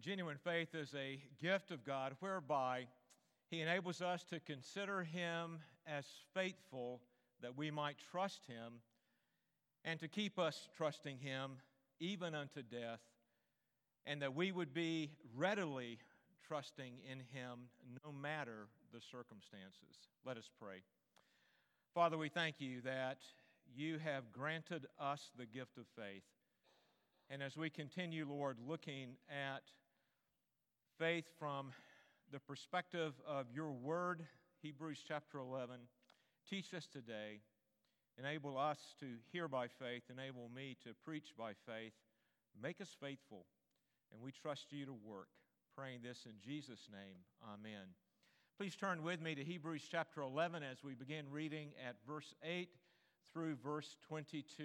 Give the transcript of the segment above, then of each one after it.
Genuine faith is a gift of God whereby He enables us to consider Him as faithful that we might trust Him and to keep us trusting Him even unto death, and that we would be readily trusting in Him no matter the circumstances. Let us pray. Father, we thank you that you have granted us the gift of faith. And as we continue, Lord, looking at faith from the perspective of your word, Hebrews chapter 11. Teach us today. Enable us to hear by faith. Enable me to preach by faith. Make us faithful. And we trust you to work. Praying this in Jesus' name. Amen. Please turn with me to Hebrews chapter 11 as we begin reading at verse 8 through verse 22.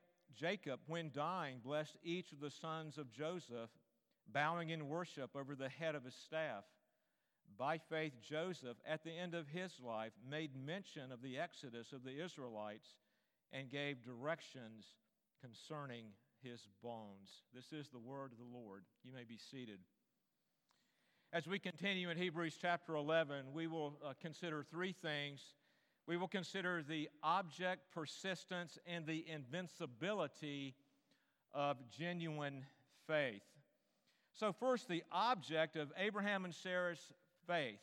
Jacob, when dying, blessed each of the sons of Joseph, bowing in worship over the head of his staff. By faith, Joseph, at the end of his life, made mention of the exodus of the Israelites and gave directions concerning his bones. This is the word of the Lord. You may be seated. As we continue in Hebrews chapter 11, we will uh, consider three things we will consider the object, persistence, and the invincibility of genuine faith. So, first, the object of Abraham and Sarah's faith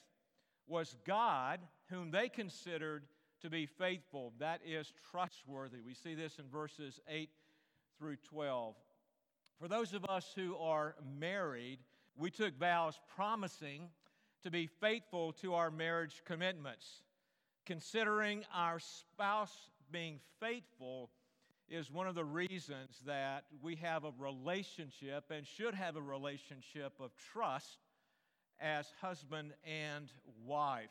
was God, whom they considered to be faithful, that is, trustworthy. We see this in verses 8 through 12. For those of us who are married, we took vows promising to be faithful to our marriage commitments. Considering our spouse being faithful is one of the reasons that we have a relationship and should have a relationship of trust as husband and wife.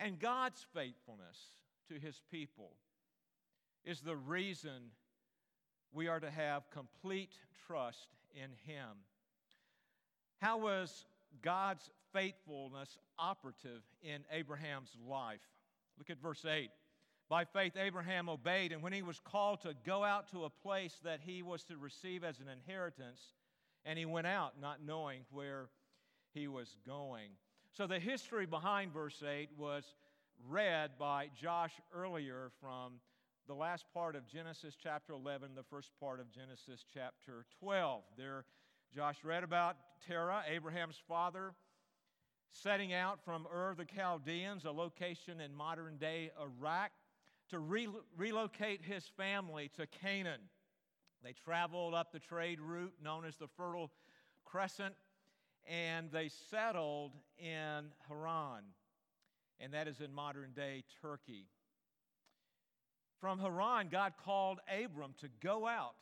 And God's faithfulness to his people is the reason we are to have complete trust in him. How was God's faithfulness operative in Abraham's life? Look at verse 8. By faith, Abraham obeyed, and when he was called to go out to a place that he was to receive as an inheritance, and he went out not knowing where he was going. So, the history behind verse 8 was read by Josh earlier from the last part of Genesis chapter 11, the first part of Genesis chapter 12. There, Josh read about Terah, Abraham's father, setting out from Ur the Chaldeans, a location in modern day Iraq, to re- relocate his family to Canaan. They traveled up the trade route known as the Fertile crescent, and they settled in Haran, and that is in modern day Turkey. From Haran, God called Abram to go out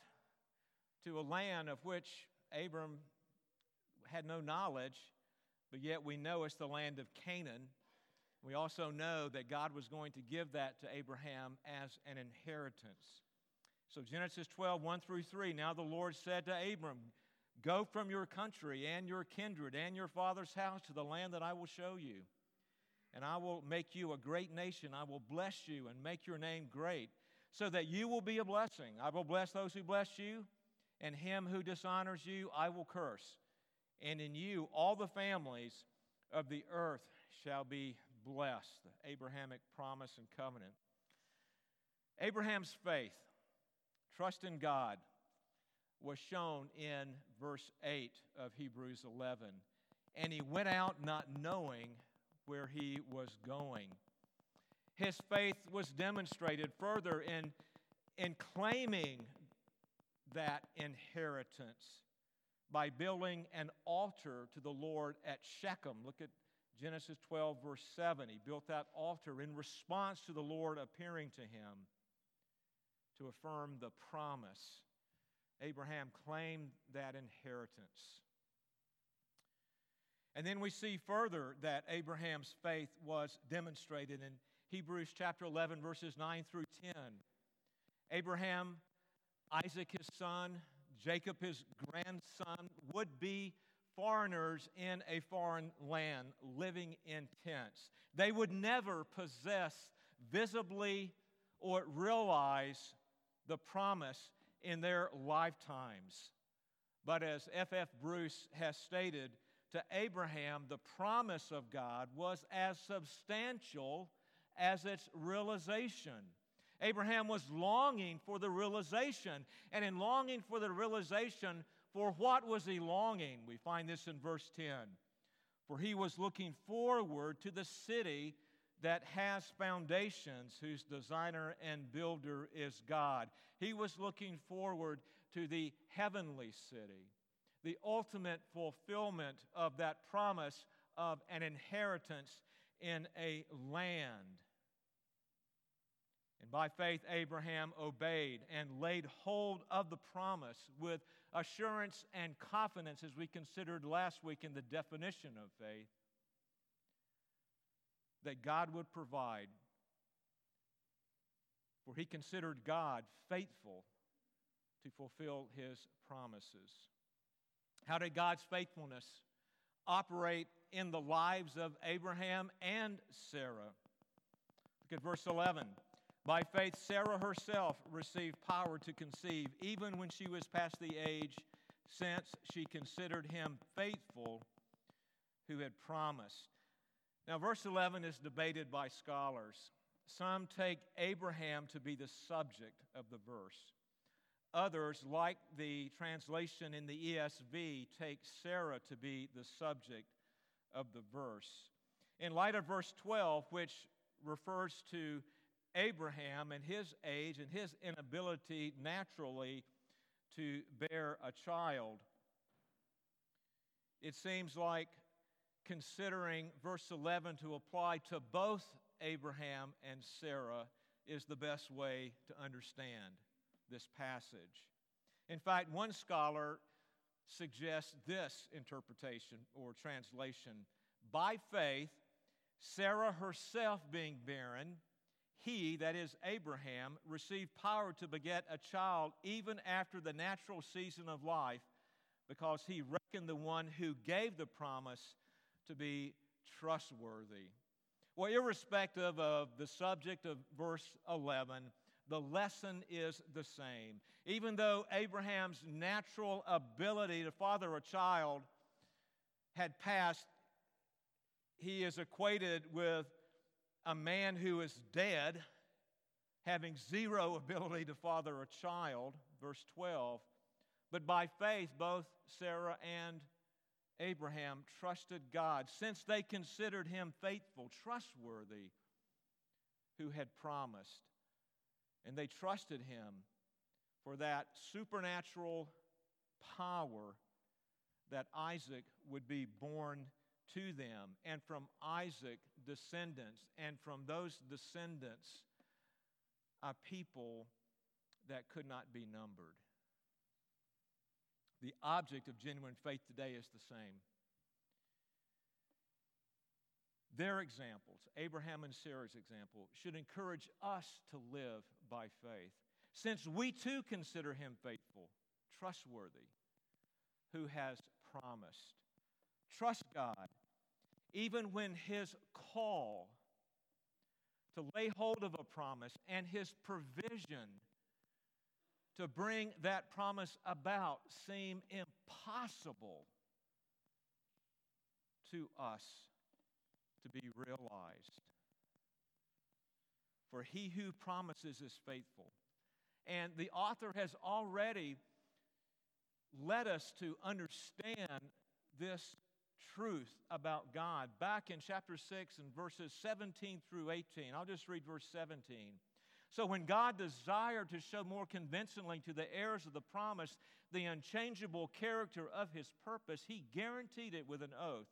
to a land of which Abram had no knowledge, but yet we know it's the land of Canaan. We also know that God was going to give that to Abraham as an inheritance. So, Genesis 12, 1 through 3. Now the Lord said to Abram, Go from your country and your kindred and your father's house to the land that I will show you. And I will make you a great nation. I will bless you and make your name great, so that you will be a blessing. I will bless those who bless you, and him who dishonors you I will curse. And in you all the families of the earth shall be blessed. The Abrahamic promise and covenant. Abraham's faith, trust in God, was shown in verse 8 of Hebrews 11. And he went out not knowing where he was going. His faith was demonstrated further in, in claiming that inheritance by building an altar to the Lord at Shechem. Look at Genesis 12, verse 7. He built that altar in response to the Lord appearing to him to affirm the promise. Abraham claimed that inheritance. And then we see further that Abraham's faith was demonstrated in Hebrews chapter 11, verses 9 through 10. Abraham, Isaac his son, Jacob his grandson would be foreigners in a foreign land living in tents. They would never possess visibly or realize the promise in their lifetimes. But as F.F. F. Bruce has stated, to Abraham, the promise of God was as substantial as its realization. Abraham was longing for the realization. And in longing for the realization, for what was he longing? We find this in verse 10. For he was looking forward to the city that has foundations, whose designer and builder is God. He was looking forward to the heavenly city, the ultimate fulfillment of that promise of an inheritance in a land. And by faith, Abraham obeyed and laid hold of the promise with assurance and confidence, as we considered last week in the definition of faith, that God would provide. For he considered God faithful to fulfill his promises. How did God's faithfulness operate in the lives of Abraham and Sarah? Look at verse 11. By faith, Sarah herself received power to conceive, even when she was past the age, since she considered him faithful who had promised. Now, verse 11 is debated by scholars. Some take Abraham to be the subject of the verse. Others, like the translation in the ESV, take Sarah to be the subject of the verse. In light of verse 12, which refers to Abraham and his age and his inability naturally to bear a child, it seems like considering verse 11 to apply to both Abraham and Sarah is the best way to understand this passage. In fact, one scholar suggests this interpretation or translation by faith, Sarah herself being barren he, that is Abraham, received power to beget a child even after the natural season of life because he reckoned the one who gave the promise to be trustworthy. Well, irrespective of the subject of verse 11, the lesson is the same. Even though Abraham's natural ability to father a child had passed, he is equated with a man who is dead, having zero ability to father a child, verse 12. But by faith, both Sarah and Abraham trusted God, since they considered him faithful, trustworthy, who had promised. And they trusted him for that supernatural power that Isaac would be born to them, and from Isaac, descendants, and from those descendants, a people that could not be numbered. The object of genuine faith today is the same. Their examples, Abraham and Sarah's example, should encourage us to live by faith, since we too consider him faithful, trustworthy, who has promised. Trust God, even when his call to lay hold of a promise and his provision to bring that promise about seem impossible to us to be realized. For he who promises is faithful. And the author has already led us to understand this truth about God back in chapter 6 and verses 17 through 18. I'll just read verse 17. So, when God desired to show more convincingly to the heirs of the promise the unchangeable character of his purpose, he guaranteed it with an oath,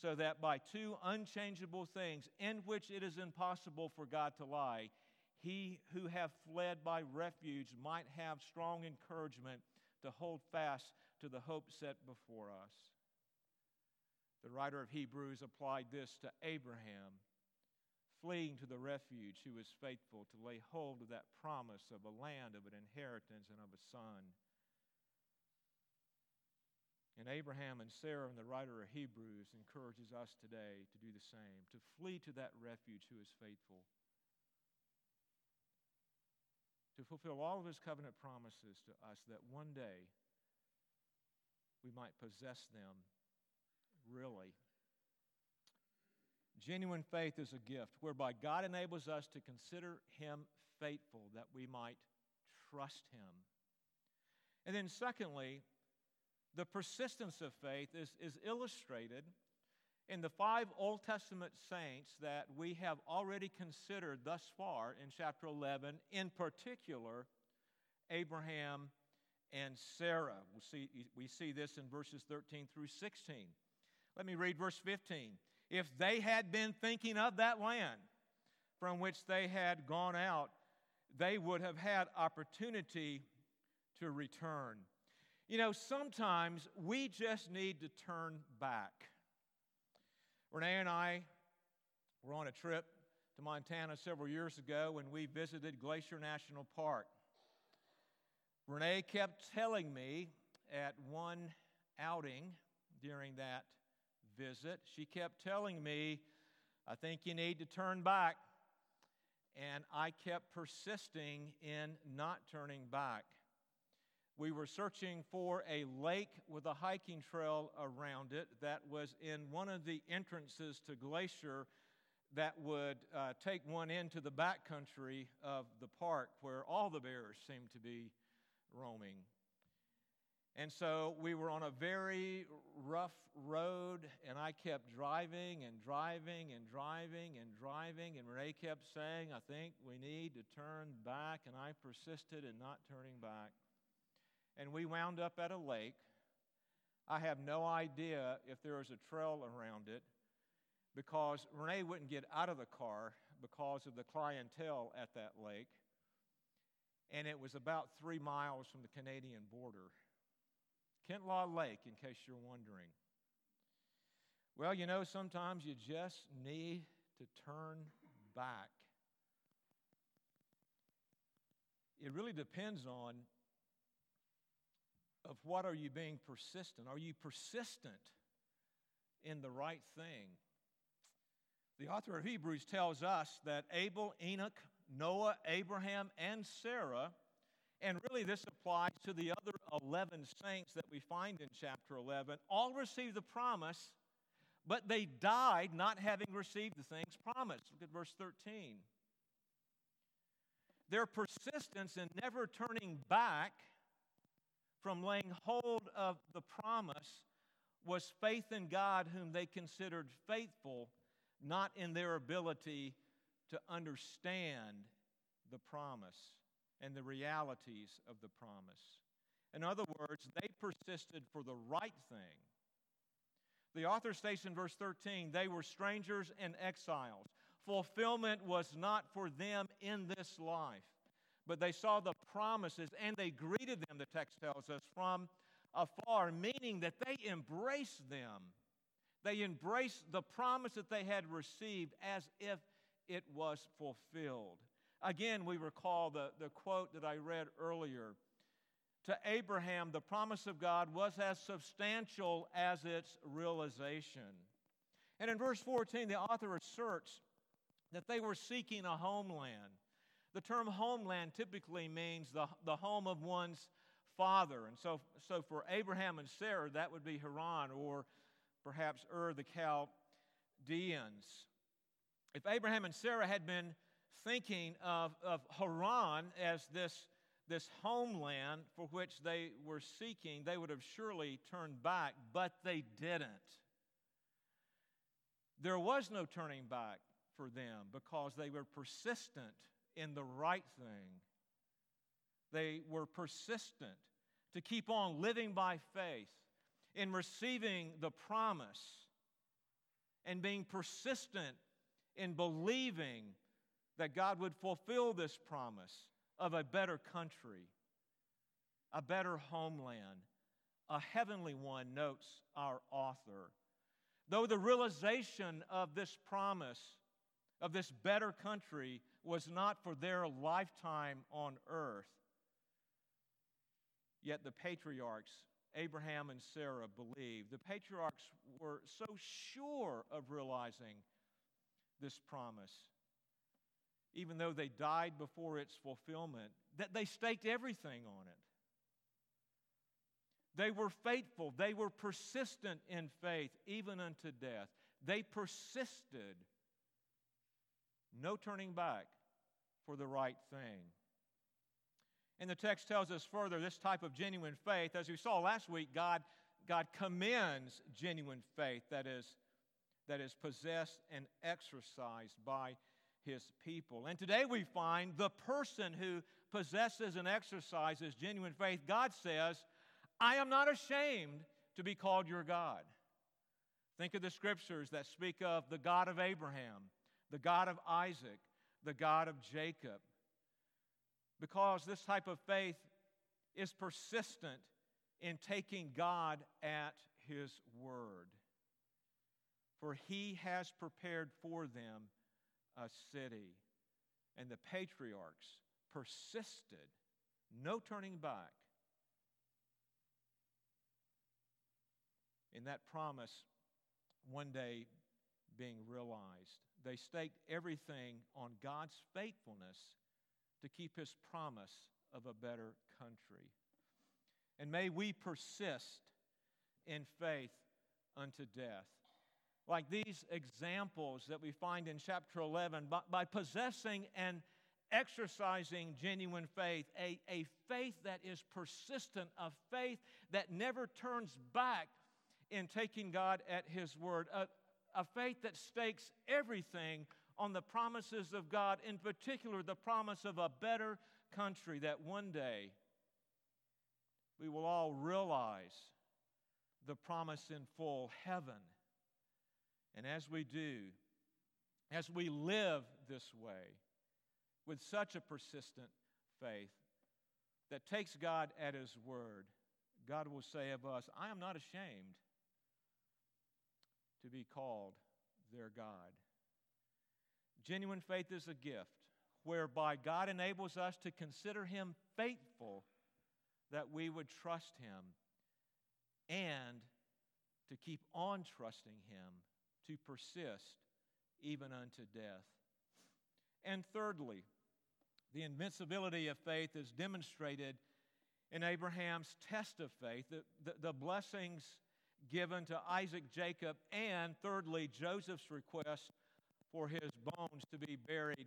so that by two unchangeable things in which it is impossible for God to lie, he who have fled by refuge might have strong encouragement to hold fast to the hope set before us. The writer of Hebrews applied this to Abraham fleeing to the refuge, who was faithful to lay hold of that promise of a land, of an inheritance, and of a son. And Abraham and Sarah, and the writer of Hebrews, encourages us today to do the same, to flee to that refuge who is faithful, to fulfill all of his covenant promises to us that one day we might possess them really Genuine faith is a gift whereby God enables us to consider Him faithful that we might trust Him. And then, secondly, the persistence of faith is, is illustrated in the five Old Testament saints that we have already considered thus far in chapter 11, in particular, Abraham and Sarah. We see, we see this in verses 13 through 16. Let me read verse 15 if they had been thinking of that land from which they had gone out, they would have had opportunity to return. You know, sometimes we just need to turn back. Renee and I were on a trip to Montana several years ago when we visited Glacier National Park. Renee kept telling me at one outing during that visit, she kept telling me, I think you need to turn back. And I kept persisting in not turning back. We were searching for a lake with a hiking trail around it that was in one of the entrances to Glacier that would uh, take one into the backcountry of the park where all the bears seemed to be roaming. And so we were on a very rough road, and I kept driving and driving and driving and driving. And Renee kept saying, I think we need to turn back. And I persisted in not turning back. And we wound up at a lake. I have no idea if there was a trail around it because Renee wouldn't get out of the car because of the clientele at that lake. And it was about three miles from the Canadian border. Kintla Lake, in case you're wondering. Well, you know, sometimes you just need to turn back. It really depends on of what are you being persistent? Are you persistent in the right thing? The author of Hebrews tells us that Abel, Enoch, Noah, Abraham, and Sarah and really, this applies to the other 11 saints that we find in chapter 11. All received the promise, but they died not having received the things promised. Look at verse 13. Their persistence in never turning back from laying hold of the promise was faith in God, whom they considered faithful, not in their ability to understand the promise and the realities of the promise. In other words, they persisted for the right thing. The author states in verse 13, they were strangers and exiles. Fulfillment was not for them in this life, but they saw the promises and they greeted them, the text tells us, from afar, meaning that they embraced them. They embraced the promise that they had received as if it was fulfilled. Again, we recall the, the quote that I read earlier. To Abraham, the promise of God was as substantial as its realization. And in verse 14, the author asserts that they were seeking a homeland. The term homeland typically means the, the home of one's father. And so, so for Abraham and Sarah, that would be Haran or perhaps Ur the Chaldeans. If Abraham and Sarah had been thinking of, of Haran as this, this homeland for which they were seeking, they would have surely turned back, but they didn't. There was no turning back for them because they were persistent in the right thing. They were persistent to keep on living by faith in receiving the promise and being persistent in believing that God would fulfill this promise of a better country, a better homeland, a heavenly one, notes our author. Though the realization of this promise, of this better country, was not for their lifetime on earth, Yet the patriarchs, Abraham and Sarah, believed. The patriarchs were so sure of realizing this promise, even though they died before its fulfillment, that they staked everything on it. They were faithful. They were persistent in faith, even unto death. They persisted. No turning back for the right thing. And the text tells us further this type of genuine faith, as we saw last week, God, God commends genuine faith that is, that is possessed and exercised by his people. And today we find the person who possesses and exercises genuine faith, God says, I am not ashamed to be called your God. Think of the scriptures that speak of the God of Abraham, the God of Isaac, the God of Jacob because this type of faith is persistent in taking God at His word. For He has prepared for them a city. And the patriarchs persisted, no turning back. In that promise, one day being realized, they staked everything on God's faithfulness to keep his promise of a better country. And may we persist in faith unto death. Like these examples that we find in chapter 11, by, by possessing and exercising genuine faith, a, a faith that is persistent, a faith that never turns back in taking God at His word, a, a faith that stakes everything on the promises of God, in particular, the promise of a better country that one day we will all realize the promise in full heaven. And as we do, as we live this way with such a persistent faith that takes God at His word, God will say of us, I am not ashamed to be called their God. Genuine faith is a gift whereby God enables us to consider Him faithful that we would trust Him and to keep on trusting Him, to persist even unto death. And thirdly, the invincibility of faith is demonstrated in Abraham's test of faith, the, the, the, blessings given to Isaac, Jacob, and thirdly, Joseph's request for his bones to be buried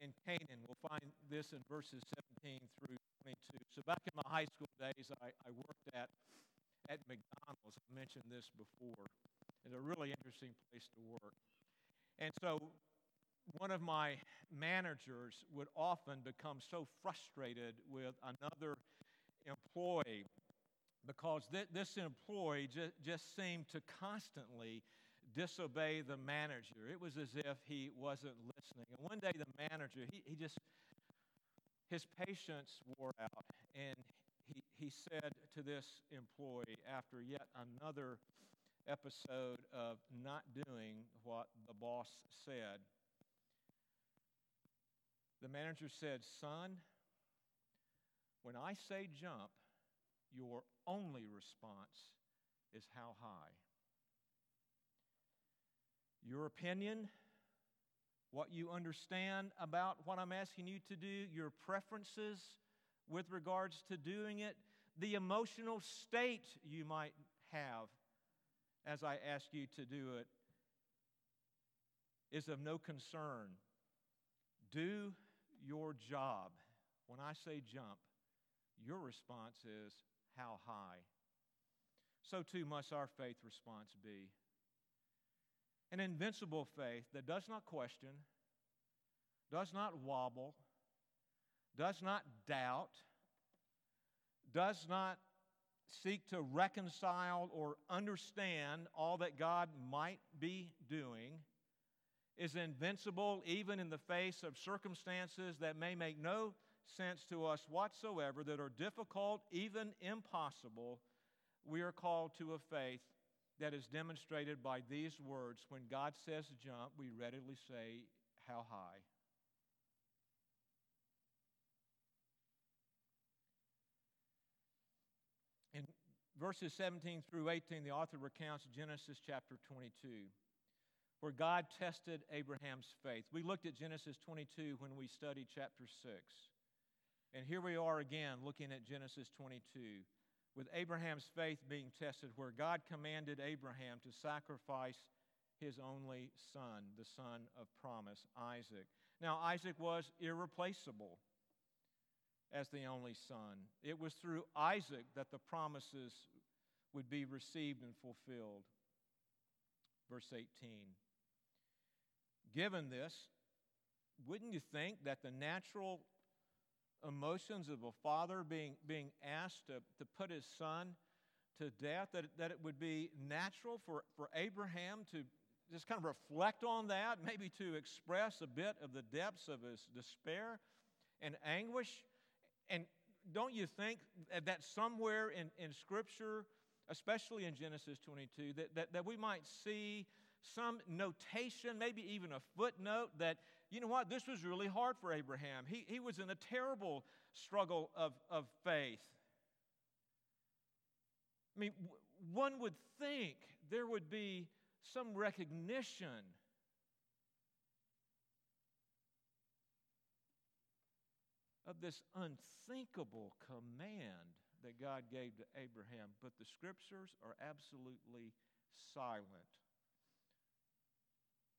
in Canaan. We'll find this in verses 17 through 22. So, back in my high school days, I, I worked at, at McDonald's. I mentioned this before. It's a really interesting place to work. And so, one of my managers would often become so frustrated with another employee because th- this employee ju- just seemed to constantly disobey the manager. It was as if he wasn't listening. And one day, the manager, he, he just, his patience wore out, and he, he said to this employee after yet another episode of not doing what the boss said, the manager said, Son, when I say jump, your only response is how high. Your opinion, what you understand about what I'm asking you to do, your preferences with regards to doing it, the emotional state you might have as I ask you to do it is of no concern. Do your job. When I say jump, your response is how high. So too must our faith response be. An invincible faith that does not question, does not wobble, does not doubt, does not seek to reconcile or understand all that God might be doing, is invincible even in the face of circumstances that may make no sense to us whatsoever, that are difficult, even impossible, we are called to a faith that is demonstrated by these words. When God says jump, we readily say, How high? In verses 17 through 18, the author recounts Genesis chapter 22 where God tested Abraham's faith. We looked at Genesis 22 when we studied chapter 6. And here we are again looking at Genesis 22 with Abraham's faith being tested, where God commanded Abraham to sacrifice his only son, the son of promise, Isaac. Now, Isaac was irreplaceable as the only son. It was through Isaac that the promises would be received and fulfilled. Verse 18. Given this, wouldn't you think that the natural emotions of a father being, being asked to, to put his son to death, that, that it would be natural for, for Abraham to just kind of reflect on that, maybe to express a bit of the depths of his despair and anguish. And don't you think that somewhere in, in Scripture, especially in Genesis 22, that, that, that we might see some notation, maybe even a footnote that you know what? This was really hard for Abraham. He, he was in a terrible struggle of, of faith. I mean, w- one would think there would be some recognition of this unthinkable command that God gave to Abraham, but the scriptures are absolutely silent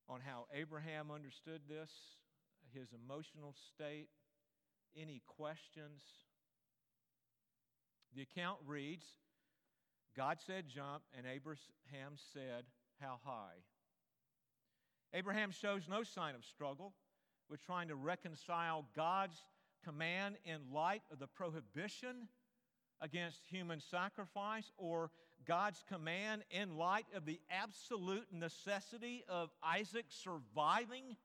on how Abraham understood this, his emotional state, any questions. The account reads God said, Jump, and Abraham said, How high? Abraham shows no sign of struggle with trying to reconcile God's command in light of the prohibition against human sacrifice or God's command in light of the absolute necessity of Isaac surviving,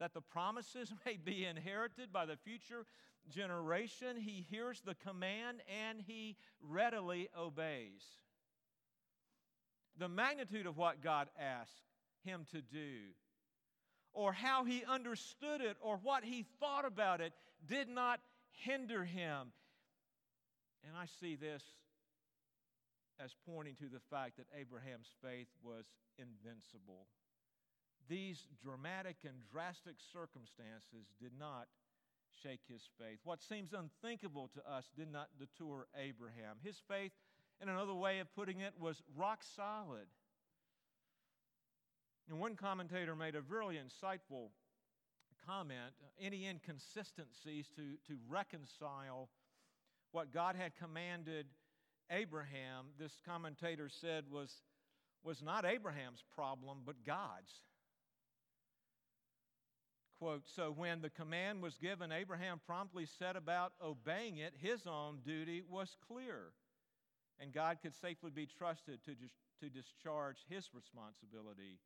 that the promises may be inherited by the future generation. He hears the command and he readily obeys. The magnitude of what God asked him to do, or how he understood it, or what he thought about it, did not hinder him. And I see this as pointing to the fact that Abraham's faith was invincible. These dramatic and drastic circumstances did not shake his faith. What seems unthinkable to us did not deter Abraham. His faith, in another way of putting it, was rock solid. And one commentator made a very insightful comment any inconsistencies to, to reconcile what God had commanded Abraham, this commentator said, was, was not Abraham's problem, but God's. quote, So when the command was given, Abraham promptly set about obeying it. His own duty was clear, and God could safely be trusted to, dis- to discharge his responsibility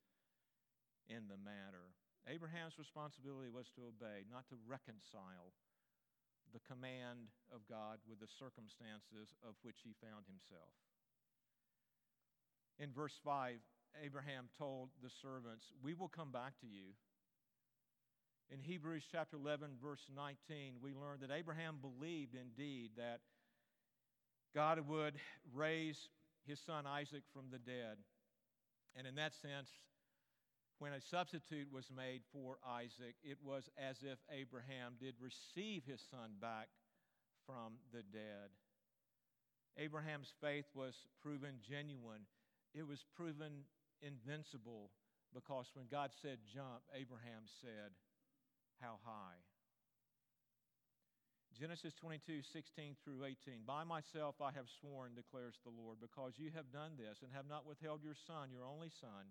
in the matter. Abraham's responsibility was to obey, not to reconcile the command of God with the circumstances of which he found himself. In verse 5, Abraham told the servants, We will come back to you. In Hebrews chapter 11, verse 19, we learn that Abraham believed indeed that God would raise his son Isaac from the dead. And in that sense, when a substitute was made for Isaac, it was as if Abraham did receive his son back from the dead. Abraham's faith was proven genuine, it was proven invincible because when God said jump, Abraham said, How high? Genesis 22, 16 through 18. By myself I have sworn, declares the Lord, because you have done this and have not withheld your son, your only son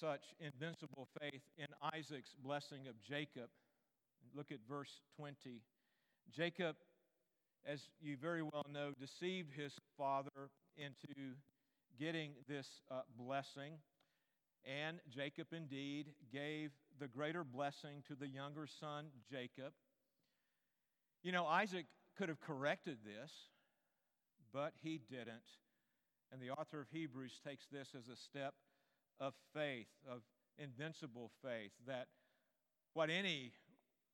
such invincible faith in Isaac's blessing of Jacob. Look at verse 20. Jacob, as you very well know, deceived his father into getting this uh, blessing. And Jacob indeed gave the greater blessing to the younger son, Jacob. You know, Isaac could have corrected this, but he didn't. And the author of Hebrews takes this as a step of faith, of invincible faith, that what any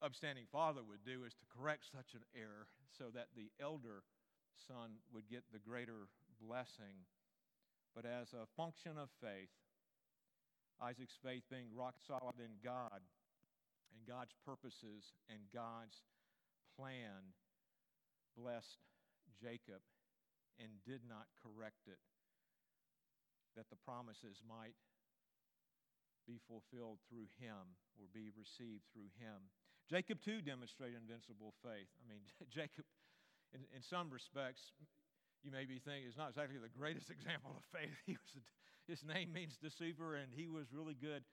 upstanding father would do is to correct such an error so that the elder son would get the greater blessing. But as a function of faith, Isaac's faith being rock solid in God and God's purposes and God's plan, blessed Jacob and did not correct it, that the promises might be fulfilled through him or be received through him. Jacob, too, demonstrated invincible faith. I mean, Jacob, in, in some respects, you may be thinking, is not exactly the greatest example of faith. He was, his name means deceiver, and he was really good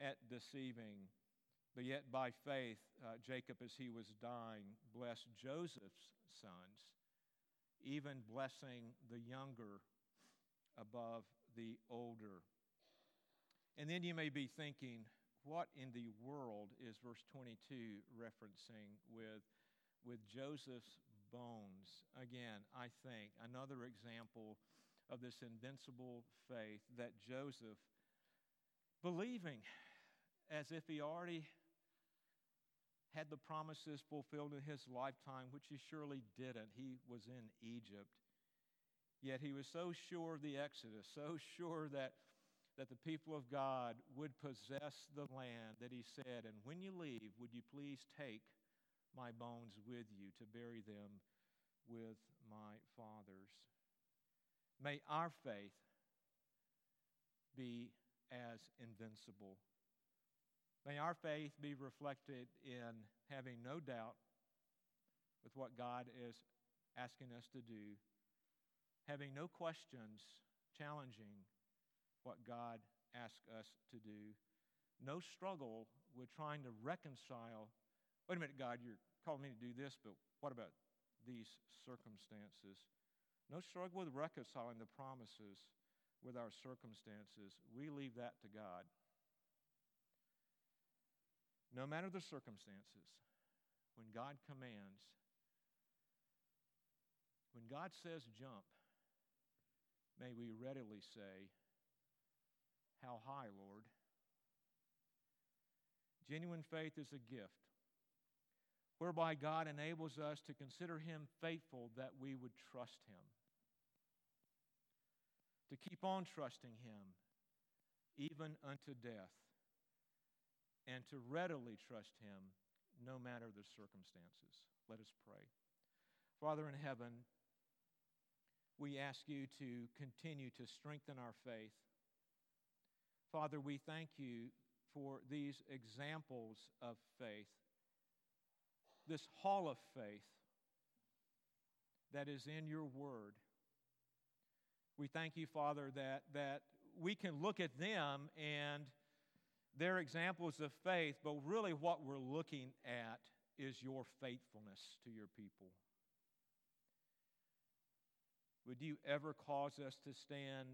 at deceiving. But yet, by faith, uh, Jacob, as he was dying, blessed Joseph's sons, even blessing the younger above the older. And then you may be thinking, what in the world is verse 22 referencing with, with Joseph's bones? Again, I think another example of this invincible faith that Joseph, believing as if he already had the promises fulfilled in his lifetime, which he surely didn't. He was in Egypt. Yet he was so sure of the Exodus, so sure that that the people of God would possess the land that he said, And when you leave, would you please take my bones with you to bury them with my fathers? May our faith be as invincible. May our faith be reflected in having no doubt with what God is asking us to do, having no questions challenging what God asks us to do. No struggle with trying to reconcile. Wait a minute, God, you're calling me to do this, but what about these circumstances? No struggle with reconciling the promises with our circumstances. We leave that to God. No matter the circumstances, when God commands, when God says jump, may we readily say, how high, Lord? Genuine faith is a gift whereby God enables us to consider Him faithful that we would trust Him, to keep on trusting Him even unto death, and to readily trust Him no matter the circumstances. Let us pray. Father in heaven, we ask you to continue to strengthen our faith. Father, we thank you for these examples of faith, this hall of faith that is in your word. We thank you, Father, that, that we can look at them and their examples of faith, but really what we're looking at is your faithfulness to your people. Would you ever cause us to stand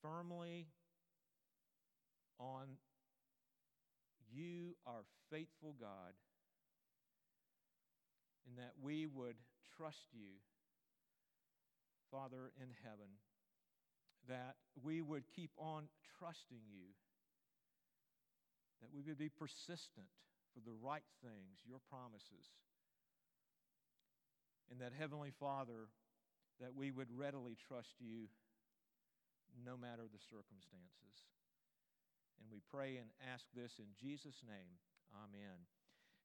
firmly on you, our faithful God, and that we would trust you, Father in heaven, that we would keep on trusting you, that we would be persistent for the right things, your promises, and that, Heavenly Father, that we would readily trust you no matter the circumstances. And we pray and ask this in Jesus' name. Amen.